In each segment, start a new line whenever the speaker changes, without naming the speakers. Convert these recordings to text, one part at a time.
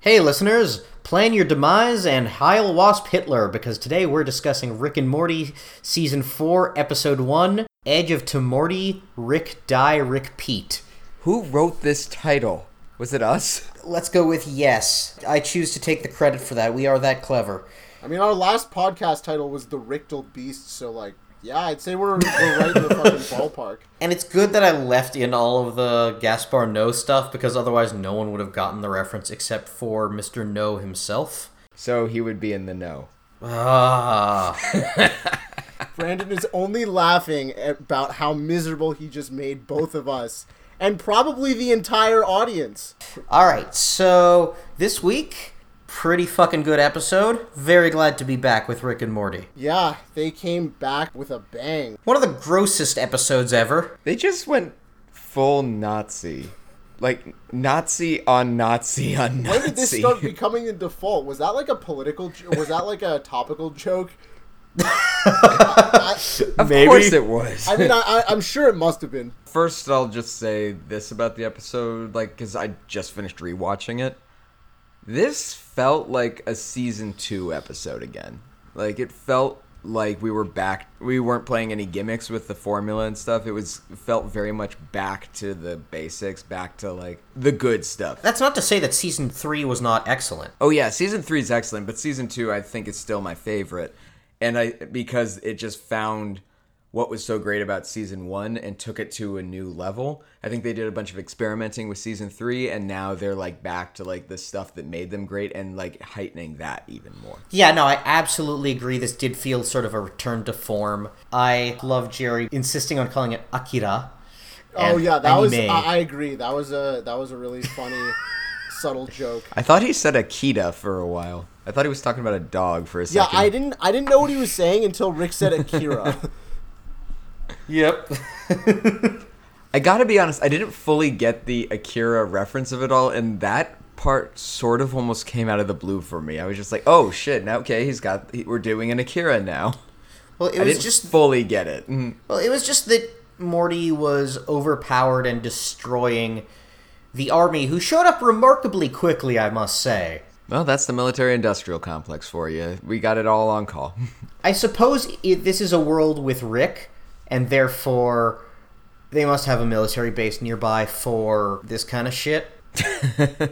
Hey, listeners, plan your demise and Heil Wasp Hitler because today we're discussing Rick and Morty Season 4, Episode 1 Edge of Tomorty, Rick Die, Rickpeat.
Who wrote this title? Was it us?
Let's go with yes. I choose to take the credit for that. We are that clever.
I mean, our last podcast title was The Richtel Beast, so, like, yeah, I'd say we're, we're right in the fucking ballpark.
And it's good that I left in all of the Gaspar Noé stuff because otherwise no one would have gotten the reference except for Mr. Noé himself.
So he would be in the know.
Ah.
Brandon is only laughing about how miserable he just made both of us and probably the entire audience.
All right, so this week, pretty fucking good episode. Very glad to be back with Rick and Morty.
Yeah, they came back with a bang.
One of the grossest episodes ever.
They just went full Nazi. Like Nazi on Nazi on Nazi.
When did this start becoming the default? Was that like a political? jo- Was that like a topical joke?
of
Maybe.
course it was.
I mean, I, I, I'm sure it must have been.
First, I'll just say this about the episode, like, because I just finished rewatching it. This felt like a season two episode again. Like, it felt like we were back. We weren't playing any gimmicks with the formula and stuff. It was felt very much back to the basics, back to like the good stuff.
That's not to say that season three was not excellent.
Oh yeah, season three is excellent, but season two I think is still my favorite, and I because it just found what was so great about season one and took it to a new level. I think they did a bunch of experimenting with season three, and now they're like back to like the stuff that made them great and like heightening that even more.
Yeah, no, I absolutely agree. This did feel sort of a return to form. I love Jerry insisting on calling it Akira.
Oh yeah, that was. I, agree. That was a that was a really funny, subtle joke.
I thought he said Akita for a while. I thought he was talking about a dog for a second.
Yeah,
second.
I didn't I didn't know what he was saying until Rick said Akira.
Yep.
I gotta be honest, I didn't fully get the Akira reference of it all, and that part sort of almost came out of the blue for me. I was just like, oh shit, now okay, he's got, he, we're doing an Akira now.
well, it
I
was
didn't
just
fully get it. Mm.
Well, it was just that Morty was overpowered and destroying the army, who showed up remarkably quickly, I must say.
Well, that's the military industrial complex for you. We got it all on call.
I suppose it, this is a world with Rick, and therefore they must have a military base nearby for this kind of shit.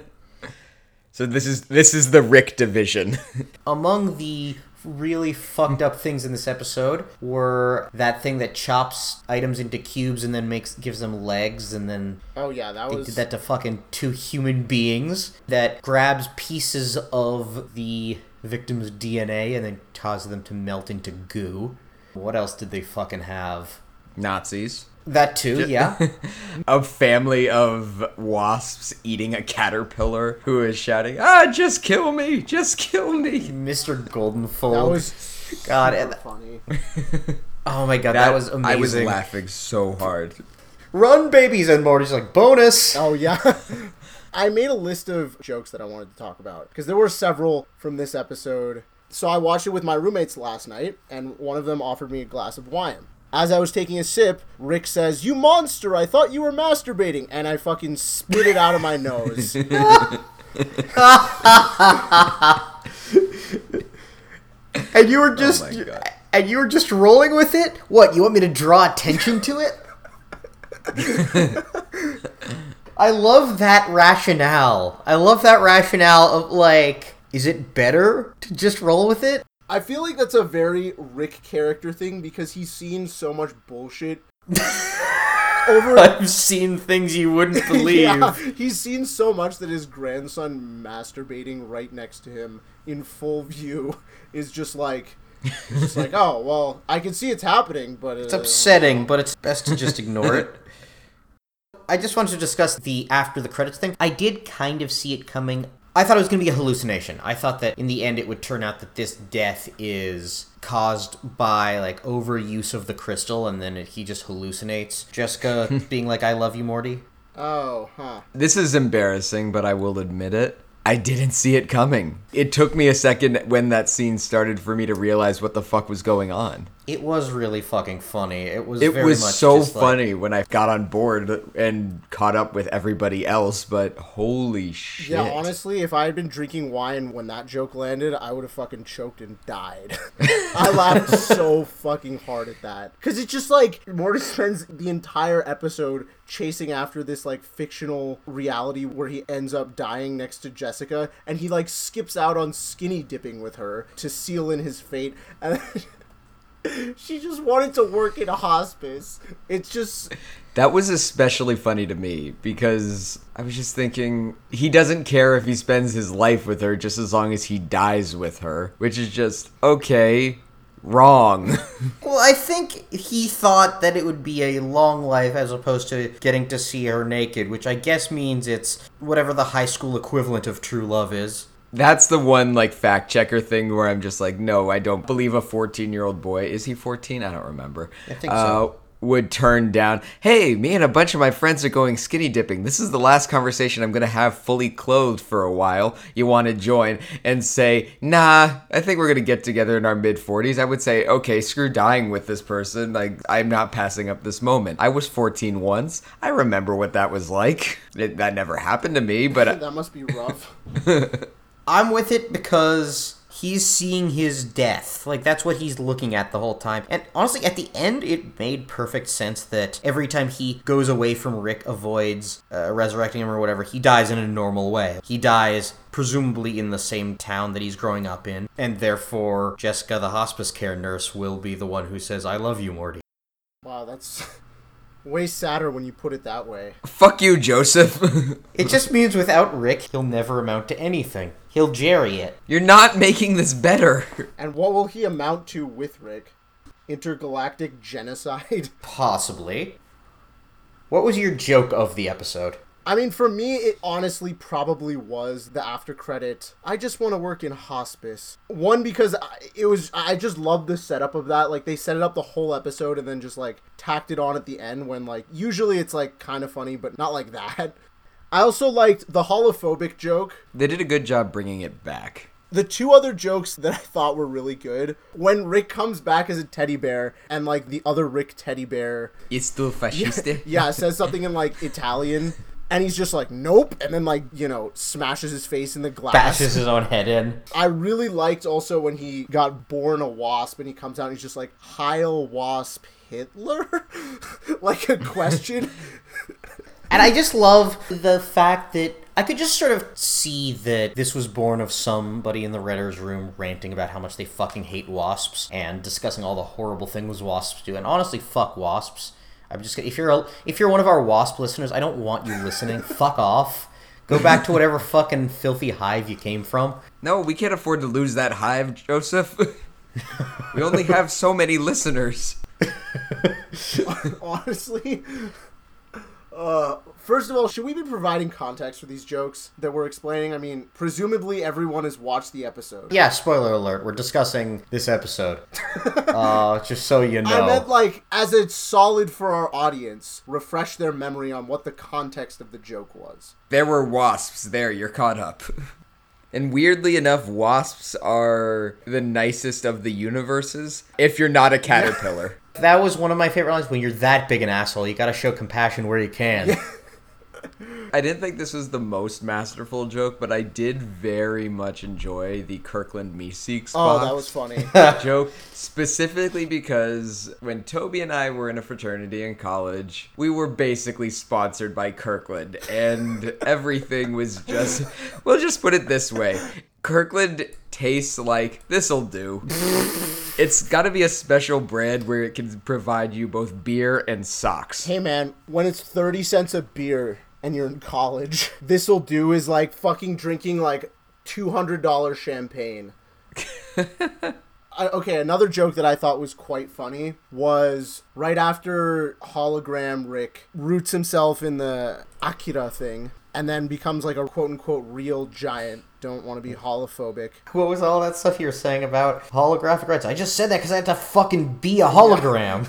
so this is this is the Rick division.
Among the really fucked up things in this episode were that thing that chops items into cubes and then makes gives them legs and then
oh yeah, that
They
was
did that to fucking two human beings that grabs pieces of the victim's DNA and then causes them to melt into goo. What else did they fucking have?
Nazis.
That too, yeah.
A family of wasps eating a caterpillar who is shouting, "Ah, just kill me! Just kill me!"
Mr. Goldenfold.
that was
God,
super
and-
funny.
oh my god, that, was amazing.
I was laughing so hard.
Run, babies, and Morty's like bonus.
Oh yeah. I made a list of jokes that I wanted to talk about because there were several from this episode. So I watched it with my roommates last night, and one of them offered me a glass of wine. As I was taking a sip, Rick says, "You monster! I thought you were masturbating," and I fucking spit it out of my nose.
And you were just oh
my God.
and you were just rolling with it? What, you want me to draw attention to it? I love that rationale. I love that rationale of like is it better to just roll with it?
I feel like that's a very Rick character thing because he's seen so much bullshit over
I've seen things you wouldn't believe.
Yeah, he's seen so much that his grandson masturbating right next to him in full view is just like, it's just like, oh well, I can see it's happening, but uh,
It's upsetting, but it's best to just ignore it. I just wanted to discuss the after the credits thing. I did kind of see it coming. I thought it was going to be a hallucination. I thought that in the end it would turn out that this death is caused by like overuse of the crystal and then it, he just hallucinates. Jessica being like I love you Morty.
Oh, huh.
This is embarrassing, but I will admit it. I didn't see it coming. It took me a second when that scene started for me to realize what the fuck was going on.
It was really fucking funny. It was.
It
very
was
much
so
just like-
funny when I got on board and caught up with everybody else, but holy shit.
Yeah, honestly, if I had been drinking wine when that joke landed, I would have fucking choked and died. I laughed so fucking hard at that. Because it's just like, Morty spends the entire episode chasing after this, like, fictional reality where he ends up dying next to Jessica, and he, like, skips out on skinny dipping with her to seal in his fate. And she just wanted to work in a hospice. It's just.
That was especially funny to me because I was just thinking he doesn't care if he spends his life with her just as long as he dies with her, which is just okay, wrong.
Well, I think he thought that it would be a long life as opposed to getting to see her naked, which I guess means it's whatever the high school equivalent of true love is.
That's the one like fact checker thing where I'm just like, no, I don't believe a 14 year old boy. Is he 14? I don't remember.
I think so.
Uh, Would turn down. Hey, me and a bunch of my friends are going skinny dipping. This is the last conversation I'm gonna have fully clothed for a while. You want to join and say, nah, I think we're gonna get together in our mid 40s. I would say, okay, screw dying with this person. Like, I'm not passing up this moment. I was 14 once. I remember what that was like. It, that never happened to me, but
That must be rough.
I'm with it because he's seeing his death. Like that's what he's looking at the whole time. And honestly, at the end, it made perfect sense that every time he goes away from Rick, avoids uh, resurrecting him or whatever, he dies in a normal way. He dies presumably in the same town that he's growing up in, and therefore Jessica, the hospice care nurse, will be the one who says, "I love you, Morty."
Wow, that's way sadder when you put it that way.
fuck you, Joseph.
It just means without Rick, he'll never amount to anything. He'll Jerry it.
You're not making this better.
And what will he amount to with Rick? Intergalactic genocide?
Possibly. What was your joke of the episode?
I mean, for me, it honestly probably was the after credit. I just want to work in hospice. One because I, it was I just love the setup of that. Like they set it up the whole episode and then just like tacked it on at the end. When like usually it's like kind of funny, but not like that. I also liked the holophobic joke.
They did a good job bringing it back.
The two other jokes that I thought were really good when Rick comes back as a teddy bear and like the other Rick teddy bear
It's too fasciste.
yeah, says something in like Italian, and he's just like, nope, and then like you know smashes his face in the glass.
Bashes his own head in.
I really liked also when he got born a wasp and he comes out and he's just like Heil Wasp Hitler, like a question.
And I just love the fact that I could just sort of see that this was born of somebody in the Redder's room ranting about how much they fucking hate wasps and discussing all the horrible things wasps do. And honestly, fuck wasps. I'm just if you're a, if you're one of our wasp listeners, I don't want you listening. fuck off. Go back to whatever fucking filthy hive you came from.
No, we can't afford to lose that hive, Joseph. we only have so many listeners.
Honestly. Uh, first of all, should we be providing context for these jokes that we're explaining? I mean, presumably everyone has watched the episode.
Yeah, spoiler alert. We're discussing this episode. uh, just so you know.
I meant like as it's solid for our audience, refresh their memory on what the context of the joke was.
There were wasps there, you're caught up. And weirdly enough, wasps are the nicest of the universes if you're not a caterpillar.
That was one of my favorite lines. When you're that big an asshole, you gotta show compassion where you can.
I didn't think this was the most masterful joke, but I did very much enjoy the Kirkland Meeseeks
Oh,
box
that was funny.
joke specifically because when Toby and I were in a fraternity in college, we were basically sponsored by Kirkland, and everything was just. We'll just put it this way: Kirkland tastes like this'll do. It's got to be a special brand where it can provide you both beer and socks.
hey man, when it's 30 cents a beer and you're in college, this'll do is like fucking drinking like $200 champagne. I, okay, another joke that I thought was quite funny was right after hologram Rick roots himself in the Akira thing and then becomes like a quote unquote real giant. Don't want to be holophobic.
What was all that stuff you were saying about holographic rights? I just said that because I had to fucking be a hologram.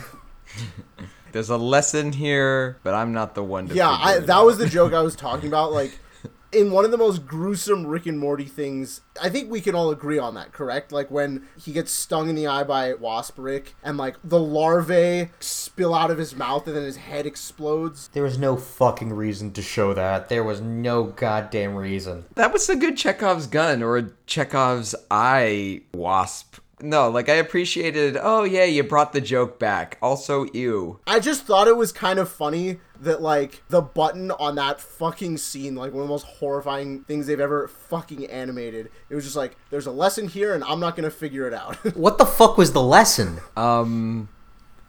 There's a lesson here, but I'm not the one to.
Yeah, I, that
out.
was the joke I was talking about. Like, in one of the most gruesome Rick and Morty things. I think we can all agree on that, correct? Like when he gets stung in the eye by Wasp Rick and like the larvae spill out of his mouth and then his head explodes.
There was no fucking reason to show that. There was no goddamn reason.
That was a good Chekhov's gun or a Chekhov's eye wasp. No, like I appreciated, oh yeah, you brought the joke back. Also, ew.
I just thought it was kind of funny that like the button on that fucking scene, like one of the most horrifying things they've ever fucking animated. It was just like, there's a lesson here and I'm not gonna figure it out.
What the fuck was the lesson?
Um,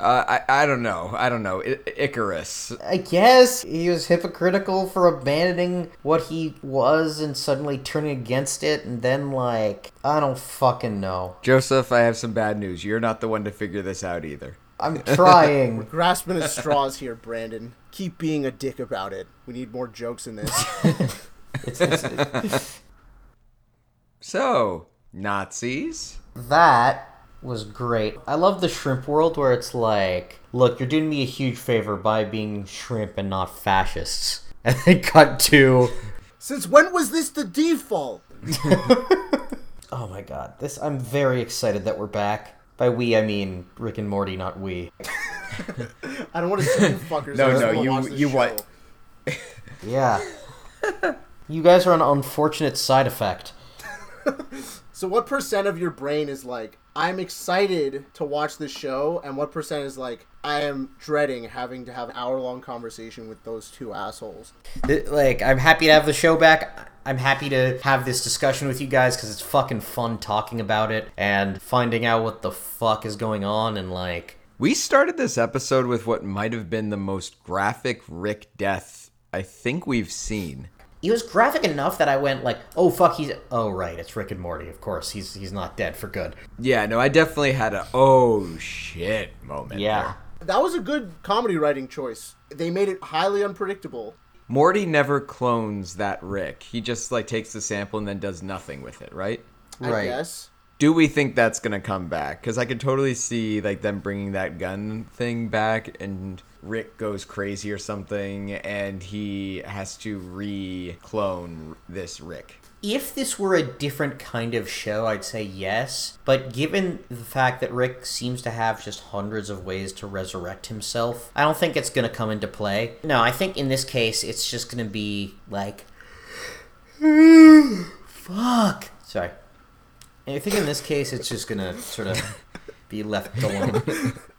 uh, I, I don't know. I don't know. I- Icarus.
I guess he was hypocritical for abandoning what he was and suddenly turning against it, and then, like, I don't fucking know.
Joseph, I have some bad news. You're not the one to figure this out either.
I'm trying.
Grasping at straws here, Brandon. Keep being a dick about it. We need more jokes in this.
It's, it's,
So, Nazis?
that was great. I love the shrimp world where it's like, look, you're doing me a huge favor by being shrimp and not fascists. And then cut to,
Since when was this the default?
oh my god, this. I'm very excited that we're back. By we, I mean Rick and Morty, not we.
I don't want to see you fuckers.
No, no, you-
watch this
you
show.
what?
Yeah. you guys are an unfortunate side effect.
So, what percent of your brain is like, I'm excited to watch this show, and what percent is like, I am dreading having to have an hour long conversation with those two assholes?
Like, I'm happy to have the show back. I'm happy to have this discussion with you guys because it's fucking fun talking about it and finding out what the fuck is going on and like.
We started this episode with what might have been the most graphic Rick death I think we've seen.
It was graphic enough that I went like, "Oh fuck, he's oh right, it's Rick and Morty. Of course, he's he's not dead for good."
Yeah, no, I definitely had a oh shit moment.
Yeah,
That was a good comedy writing choice. They made it highly unpredictable.
Morty never clones that Rick. He just like takes the sample and then does nothing with it, right?
I
Right.
guess.
Do we think that's gonna come back? Because I could totally see like them bringing that gun thing back, and Rick goes crazy or something, and he has to re-clone this Rick.
if this were a different kind of show, I'd say yes. But given the fact that Rick seems to have just hundreds of ways to resurrect himself, I don't think it's gonna come into play. No, I think in this case, it's just gonna be like, fuck. Sorry. I think in this case, it's just gonna sort of be left alone.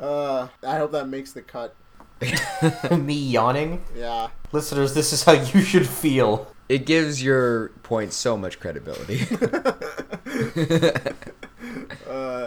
Uh, I hope that makes the cut.
Me yawning.
Yeah.
Listeners, this is how you should feel.
It gives your point so much credibility.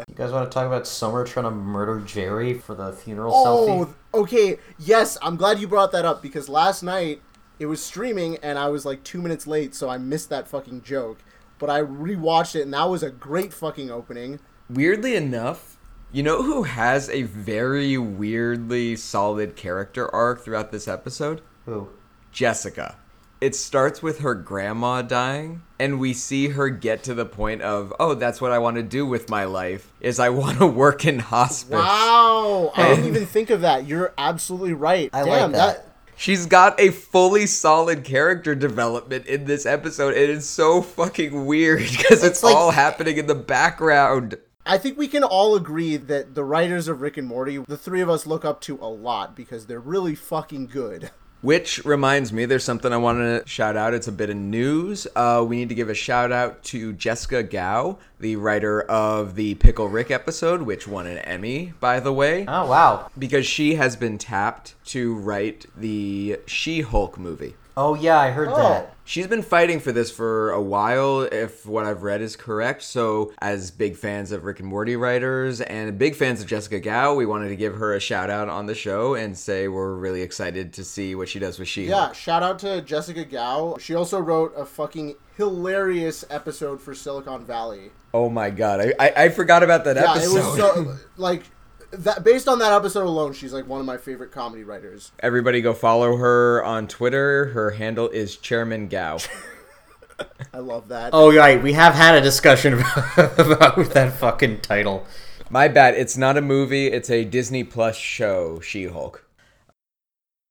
You guys want to talk about Summer trying to murder Jerry for the funeral selfie?
Oh,
selfie?
okay. Yes, I'm glad you brought that up because last night it was streaming and I was like two minutes late, so I missed that fucking joke. But I rewatched it and that was a great fucking opening.
Weirdly enough, you know who has a very weirdly solid character arc throughout this episode?
Who?
Jessica. It starts with her grandma dying, and we see her get to the point of, oh, that's what I want to do with my life, is I want to work in hospice.
Wow, I didn't even think of that. You're absolutely right.
I like
Damn,
that.
She's got a fully solid character development in this episode, and it's so fucking weird because it's,
It's like-
all happening in the background.
I think we can all agree that the writers of Rick and Morty, the three of us look up to a lot because they're really fucking good.
Which reminds me, there's something I want to shout out. It's a bit of news. Uh, we need to give a shout out to Jessica Gao, the writer of the Pickle Rick episode, which won an Emmy, by the way,
Oh, wow.
because she has been tapped to write the She Hulk movie.
Oh, yeah, I heard
Oh.
that.
She's been fighting for this for a while, if what I've read is correct. So, as big fans of Rick and Morty writers and big fans of Jessica Gao, we wanted to give her a shout out on the show and say we're really excited to see what she does with She
Yeah, shout out to Jessica Gao. She also wrote a fucking hilarious episode for Silicon Valley.
Oh my god, I, I, I forgot about that
Yeah,
episode.
it was so like that based on that episode alone, she's like one of my favorite comedy writers.
Everybody go follow her on Twitter. Her handle is Chairman Gao.
I love that.
Oh, right. We have had a discussion about, about that fucking title.
My bad, it's not a movie, it's a Disney Plus show, She Hulk.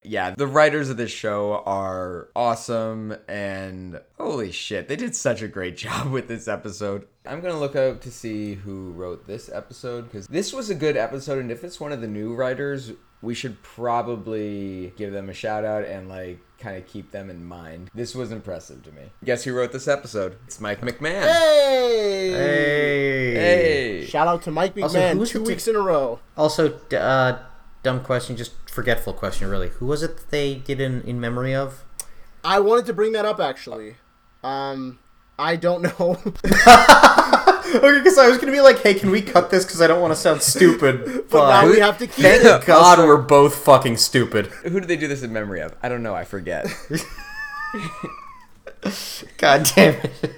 Yeah, the writers of this show are awesome and holy shit, they did such a great job with this episode. I'm gonna look up to see who wrote this episode because this was a good episode, and if it's one of the new writers, we should probably give them a shout out and like kind of keep them in mind. This was impressive to me. Guess who wrote this episode? It's Mike McMahan.
Hey!
Hey.
Hey.
Shout out to Mike McMahan,
who's
two
the-
weeks in a row.
Also, uh, dumb question, just forgetful question, really. Who was it that they did in, in memory of?
I wanted to bring that up actually. Um, I don't know.
Okay, because I was gonna be like, "Hey, can we cut this? Because I don't want to sound stupid."
but now we have to keep
Thank
it.
God we're both fucking stupid.
Who did they do this in memory of? I don't know. I forget.
God damn it.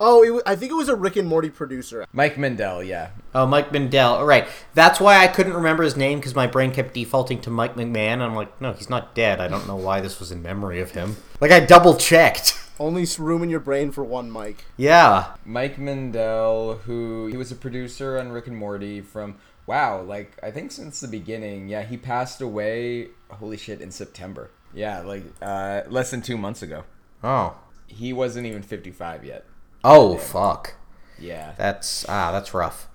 Oh, it, wa- I think it was a Rick and Morty producer.
Mike Mendel, yeah.
Oh, Mike Mendel. All right, that's why I couldn't remember his name because my brain kept defaulting to Mike McMahan. I'm like, no, he's not dead. I don't know why this was in memory of him. Like I double checked.
Only room in your brain for one Mike.
Yeah.
Mike Mendel, who he was a producer on Rick and Morty from wow, like I think since the beginning. Yeah, he passed away. Holy shit, in September. Yeah, like uh, less than two months ago.
Oh.
He wasn't even fifty-five yet.
Oh fuck.
Yeah.
That's ah, that's rough.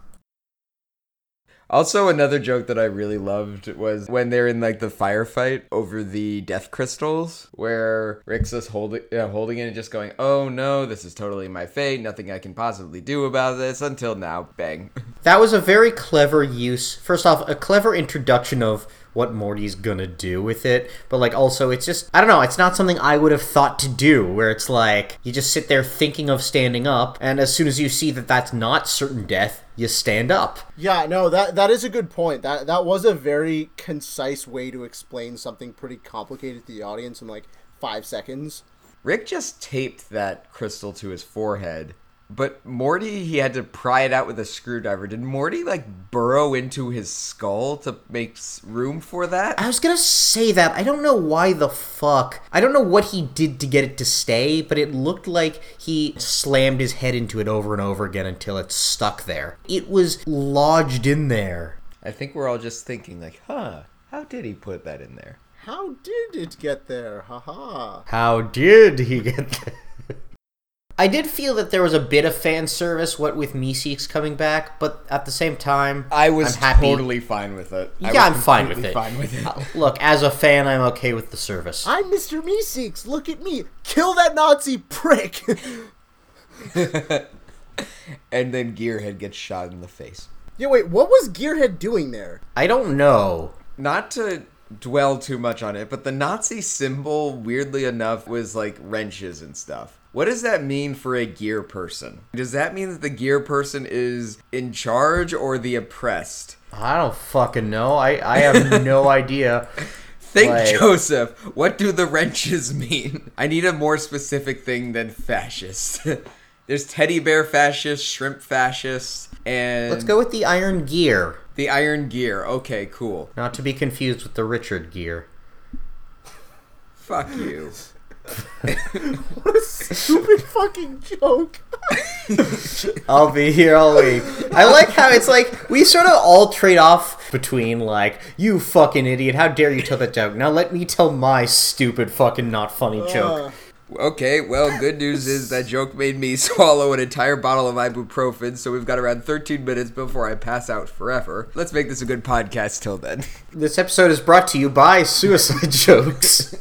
Also, another joke that I really loved was when they're in like the firefight over the death crystals, where Rick's just holding uh, holding it and just going, "Oh no, this is totally my fate. Nothing I can possibly do about this." Until now, bang.
That was a very clever use. First off, a clever introduction of what Morty's gonna do with it, but like also it's just I don't know, it's not something I would have thought to do where it's like you just sit there thinking of standing up and as soon as you see that that's not certain death, you stand up.
Yeah, no, that that is a good point. That that was a very concise way to explain something pretty complicated to the audience in like five seconds.
Rick just taped that crystal to his forehead, but Morty he had to pry it out with a screwdriver. Did Morty like burrow into his skull to make room for that?
I was gonna say that. I don't know why the fuck. I don't know what he did to get it to stay, but it looked like he slammed his head into it over and over again until it stuck there. It was lodged in there.
I think we're all just thinking like, "Huh, how did he put that in there?"
How did it get there? Haha.
How did he get there? I did feel that there was a bit of fan service, what with Meeseeks coming back, but at the same time,
I was
I'm happy.
totally fine with it. I
Yeah,
was
I'm fine with it.
Fine with it.
Uh, Look, as a fan, I'm okay with the service.
I'm Mr. Meeseeks. Look at me. Kill that Nazi prick.
and then Gearhead gets shot in the face.
yeah, wait. What was Gearhead doing there?
I don't know.
Not to dwell too much on it, but the Nazi symbol, weirdly enough, was like wrenches and stuff. What does that mean for a gear person? Does that mean that the gear person is in charge or the oppressed?
I don't fucking know. I, I have no idea.
Think,
Like-
Joseph. What do the wrenches mean? I need a more specific thing than fascist. There's teddy bear fascist, shrimp fascist, and
Let's go with the Iron Gear,
the iron gear. Okay, cool.
not to be confused with the Richard Gear.
Fuck you.
What a stupid fucking joke.
I'll be here all week. I like how it's like we sort of all trade off between like you fucking idiot, how dare you tell that joke? Now let me tell my stupid fucking not funny joke.
Okay, well, good news is that joke made me swallow an entire bottle of ibuprofen, so we've got around 13 minutes before I pass out forever. Let's make this a good podcast till then.
This episode is brought to you by Suicide Jokes.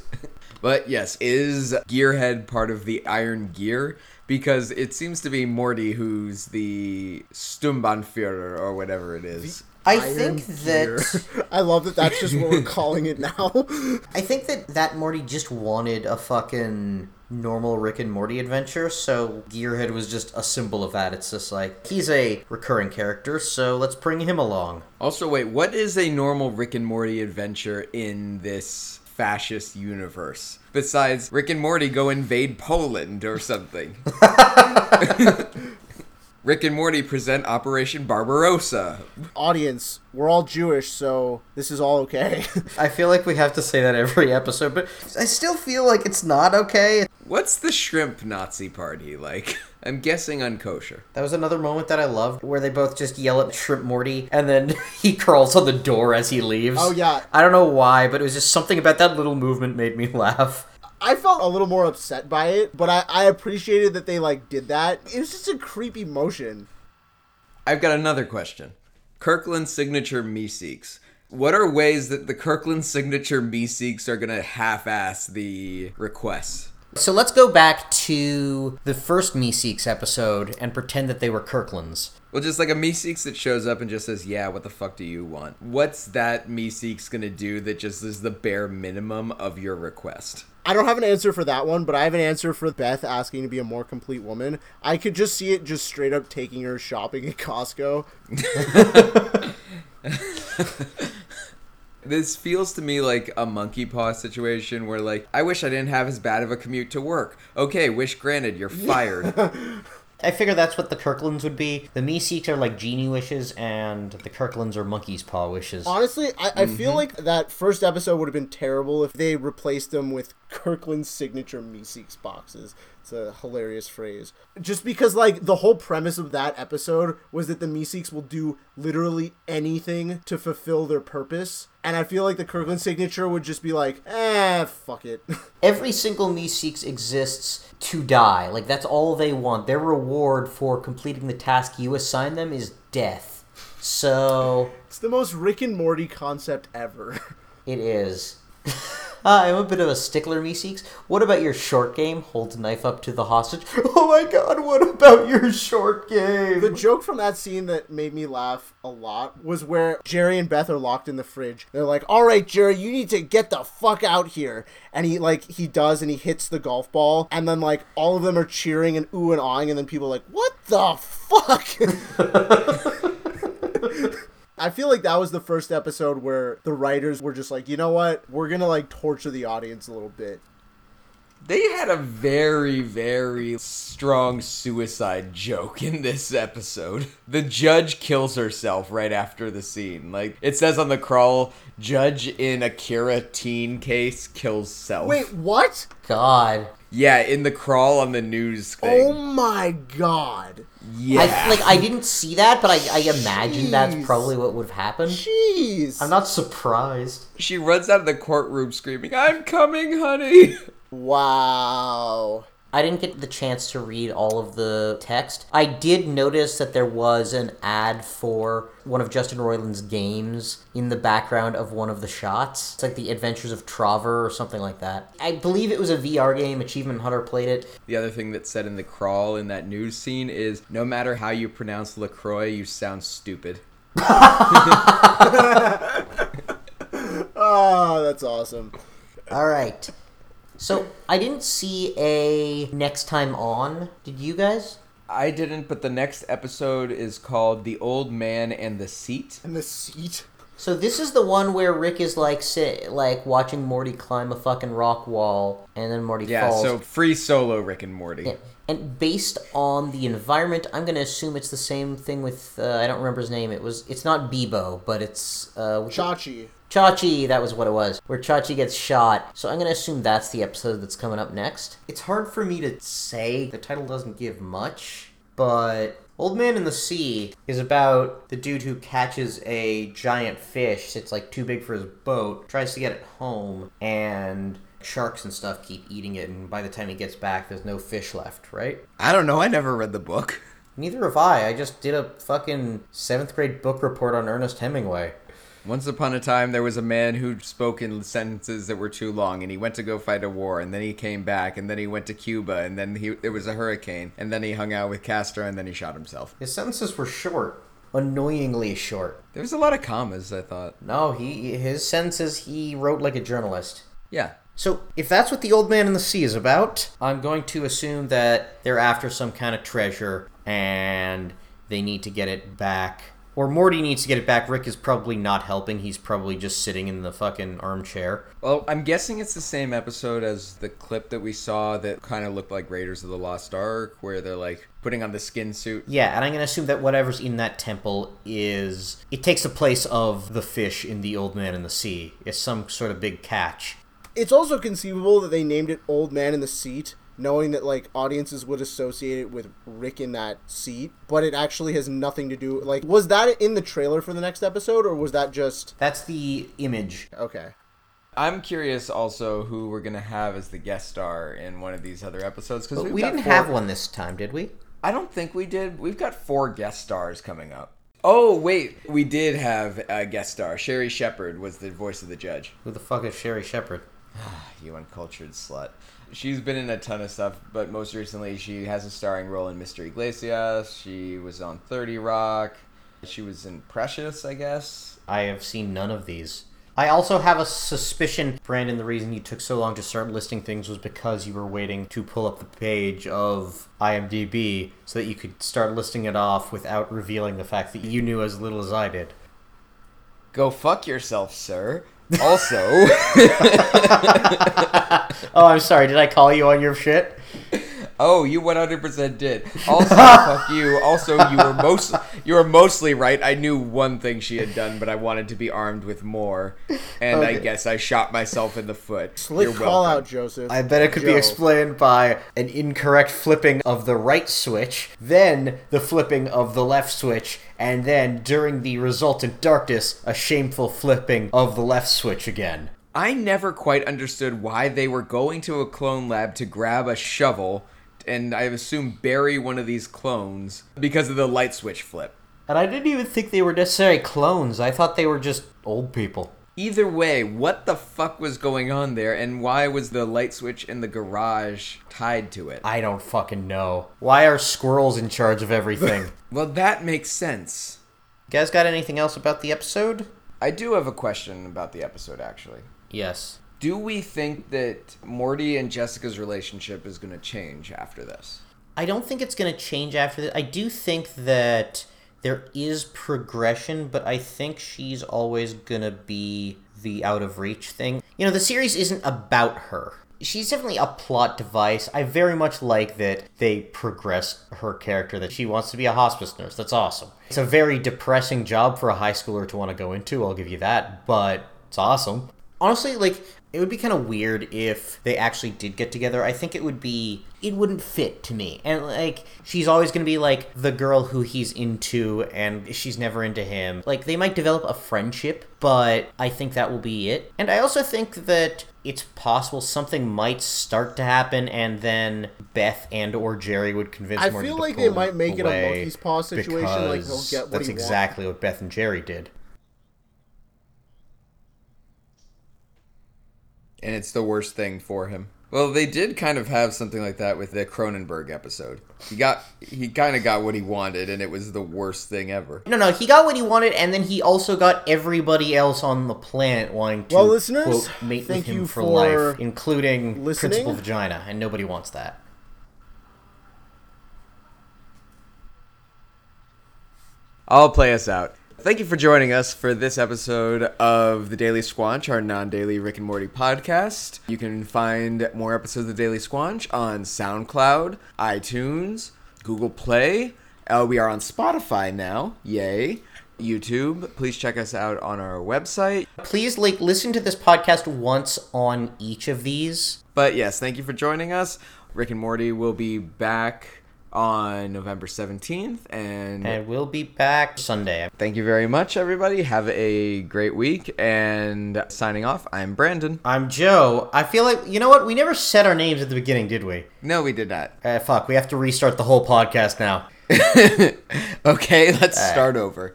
But yes, is Gearhead part of the Iron Gear? Because it seems to be Morty who's the Sturmbannführer or whatever it is.
I
Iron
think that
I love that. That's just what we're calling it now.
I think that that Morty just wanted a fucking normal Rick and Morty adventure, so Gearhead was just a symbol of that. It's just like he's a recurring character, so let's bring him along.
Also, wait, what is a normal Rick and Morty adventure in this fascist universe? Besides Rick and Morty go invade Poland or something. Rick and Morty present Operation Barbarossa.
Audience, we're all Jewish, so this is all okay.
I feel like we have to say that every episode, but I still feel like it's not okay.
What's the shrimp Nazi party like? I'm guessing unkosher.
That was another moment that I loved where they both just yell at Shrimp Morty and then he crawls on the door as he leaves.
Oh, yeah.
I don't know why, but it was just something about that little movement made me laugh.
I felt a little more upset by it, but I, I appreciated that they like did that. It was just a creepy motion.
I've got another question. Kirkland signature Meeseeks. What are ways that the Kirkland signature Meeseeks are gonna half-ass the requests?
So let's go back to the first Meeseeks episode and pretend that they were Kirklands.
Well, just like a Meeseeks that shows up and just says, "Yeah, what the fuck do you want?" What's that Meeseeks gonna do that just is the bare minimum of your request?
I don't have an answer for that one, but I have an answer for Beth asking to be a more complete woman. I could just see it just straight up taking her shopping at Costco.
This feels to me like a monkey paw situation where, like, I wish I didn't have as bad of a commute to work. Okay, wish granted, you're fired.
I figure that's what the Kirklands would be. The Meeseeks are like genie wishes, and the Kirklands are monkey's paw wishes.
Honestly, I, I feel mm-hmm. like that first episode would have been terrible if they replaced them with Kirkland's signature Meeseeks boxes. It's a hilarious phrase. Just because, like, the whole premise of that episode was that the Meeseeks will do literally anything to fulfill their purpose. And I feel like the Kirkland signature would just be like, eh, fuck it.
Every single Meeseeks exists to die. Like, that's all they want. Their reward for completing the task you assign them is death. So,
it's the most Rick and Morty concept ever.
it is. Uh, I'm a bit of a stickler, Meeseeks. What about your short game? Holds knife up to the hostage. Oh my god, what about your short game?
The joke from that scene that made me laugh a lot was where Jerry and Beth are locked in the fridge. They're like, "All right, Jerry, you need to get the fuck out here." And he like he does, and he hits the golf ball, and then like all of them are cheering and ooh and awing, and then people are like, "What the fuck?" I feel like that was the first episode where the writers were just like, you know what, we're gonna like torture the audience a little bit.
they had a very, very strong suicide joke in this episode. The judge kills herself right after the scene. Like, it says on the crawl, judge in Akira teen case kills self.
Wait, what?
God.
Yeah, in the crawl on the news thing.
Oh my god.
Yeah.
I, like, I didn't see that, but I, I imagine that's probably what would have happened.
Jeez.
I'm not surprised.
She runs out of the courtroom screaming, I'm coming, honey!
Wow.
I didn't get the chance to read all of the text. I did notice that there was an ad for one of Justin Roiland's games in the background of one of the shots. It's like the Adventures of Trover or something like that. I believe it was a VR game. Achievement Hunter played it.
The other thing that's said in the crawl in that news scene is no matter how you pronounce LaCroix, you sound stupid.
Oh, that's awesome.
All right. So I didn't see a next time on. Did you guys?
I didn't, but the next episode is called The Old Man and the Seat.
And the seat.
So this is the one where Rick is like sit, like watching Morty climb a fucking rock wall, and then Morty
Yeah,
falls.
so free solo Rick and Morty.
Yeah. And based on the environment, I'm gonna assume it's the same thing with uh, I don't remember his name. It was it's not Bebo, but it's uh,
Chachi.
Chachi. That was what it was. Where Chachi gets shot. So I'm gonna assume that's the episode that's coming up next. It's hard for me to say. The title doesn't give much, but Old Man in the Sea is about the dude who catches a giant fish that's like too big for his boat, tries to get it home, and sharks and stuff keep eating it, and by the time he gets back, there's no fish left, right?
I don't know, I never read the book.
Neither have I. I just did a fucking seventh grade book report on Ernest Hemingway.
Once upon a time, there was a man who spoke in sentences that were too long, and he went to go fight a war, and then he came back, and then he went to Cuba, and then he there was a hurricane, and then he hung out with Castro, and then he shot himself.
His sentences were short, annoyingly short.
There was a lot of commas, I thought.
No, he his sentences he wrote like a journalist.
Yeah.
So, if that's what the old man in the sea is about, I'm going to assume that they're after some kind of treasure and they need to get it back. Or Morty needs to get it back. Rick is probably not helping. He's probably just sitting in the fucking armchair.
Well, I'm guessing it's the same episode as the clip that we saw that kind of looked like Raiders of the Lost Ark, where they're like putting on the skin suit.
Yeah, and I'm going to assume that whatever's in that temple is. It takes the place of the fish in the old man in the sea. It's some sort of big catch.
It's also conceivable that they named it Old Man in the Seat knowing that like audiences would associate it with Rick in that seat, but it actually has nothing to do. Like, was that in the trailer for the next episode, or was that just
That's the image.
okay?
I'm curious also who we're gonna have as the guest star in one of these other episodes because
we didn't have one this time, did we?
I don't think we did. We've got four guest stars coming up. Oh wait, we did have a guest star. Sherri Shepherd was the voice of the judge.
Who the fuck is Sherri Shepherd?
You uncultured slut. She's been in a ton of stuff, but most recently she has a starring role in Mr. Iglesias. She was on 30 Rock. She was in Precious, I guess.
I have seen none of these. I also have a suspicion, Brandon, the reason you took so long to start listing things was because you were waiting to pull up the page of IMDb so that you could start listing it off without revealing the fact that you knew as little as I did.
Go fuck yourself, sir. Also,
Oh, I'm sorry, did I call you on your shit?
Oh, you 100% did. Also, fuck you. Also, you were most you were mostly right. I knew one thing she had done, but I wanted to be armed with more, and I guess I shot myself in the foot.
Slick
You're
call
welcome.
out, Joseph.
I bet it could be explained by an incorrect flipping of the right switch, then the flipping of the left switch, and then during the resultant darkness, a shameful flipping of the left switch again.
I never quite understood why they were going to a clone lab to grab a shovel and I assume bury one of these clones because of the light switch flip.
And I didn't even think they were necessarily clones. I thought they were just old people.
Either way, what the fuck was going on there and why was the light switch in the garage tied to it?
I don't fucking know. Why are squirrels in charge of everything?
Well, that makes sense.
you guys got anything else about the episode?
I do have a question about the episode actually.
Yes.
Do we think that Morty and Jessica's relationship is going to change after this?
I don't think it's going to change after this. I do think that there is progression, but I think she's always going to be the out of reach thing. You know, the series isn't about her. She's definitely a plot device. I very much like that they progress her character, that she wants to be a hospice nurse. That's awesome. It's a very depressing job for a high schooler to want to go into, I'll give you that, but it's awesome. Honestly, like, it would be kind of weird if they actually did get together. I think it would be it wouldn't fit to me. And like she's always going to be like the girl who he's into and she's never into him. Like they might develop a friendship, but I think that will be it. And I also think that it's possible something might start to happen and then Beth and or Jerry would convince
I feel like they might make it a monkey's paw situation, like, he'll get what
That's
he wants.
exactly what Beth and Jerry did.
And it's the worst thing for him. Well, they did kind of have something like that with the Cronenberg episode. He got he kind of got what he wanted, and it was the worst thing ever.
No, no, he got what he wanted, and then he also got everybody else on the planet wanting to
Well, listeners,
quote, mate
thank
with him
you
for,
for
life, including
listening.
Principal Vagina, and nobody wants that.
I'll play us out. Thank you for joining us for this episode of the Daily Squanch, our non-daily Rick and Morty podcast. You can find more episodes of the Daily Squanch on SoundCloud, iTunes, Google Play. Uh, we are on Spotify now. Yay! YouTube. Please check us out on our website.
Please, like, listen to this podcast once on each of these.
But yes, thank you for joining us. Rick and Morty will be back on November 17th and
And we'll be back Sunday.
Thank you very much, everybody. Have a great week. And signing off, I'm Brandon.
I'm Joe. I feel like, you know what? We never said our names at the beginning, did we?
No, we did not.
Uh, fuck, we have to restart the whole podcast now.
okay, let's start over.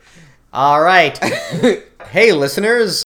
All right. hey, listeners.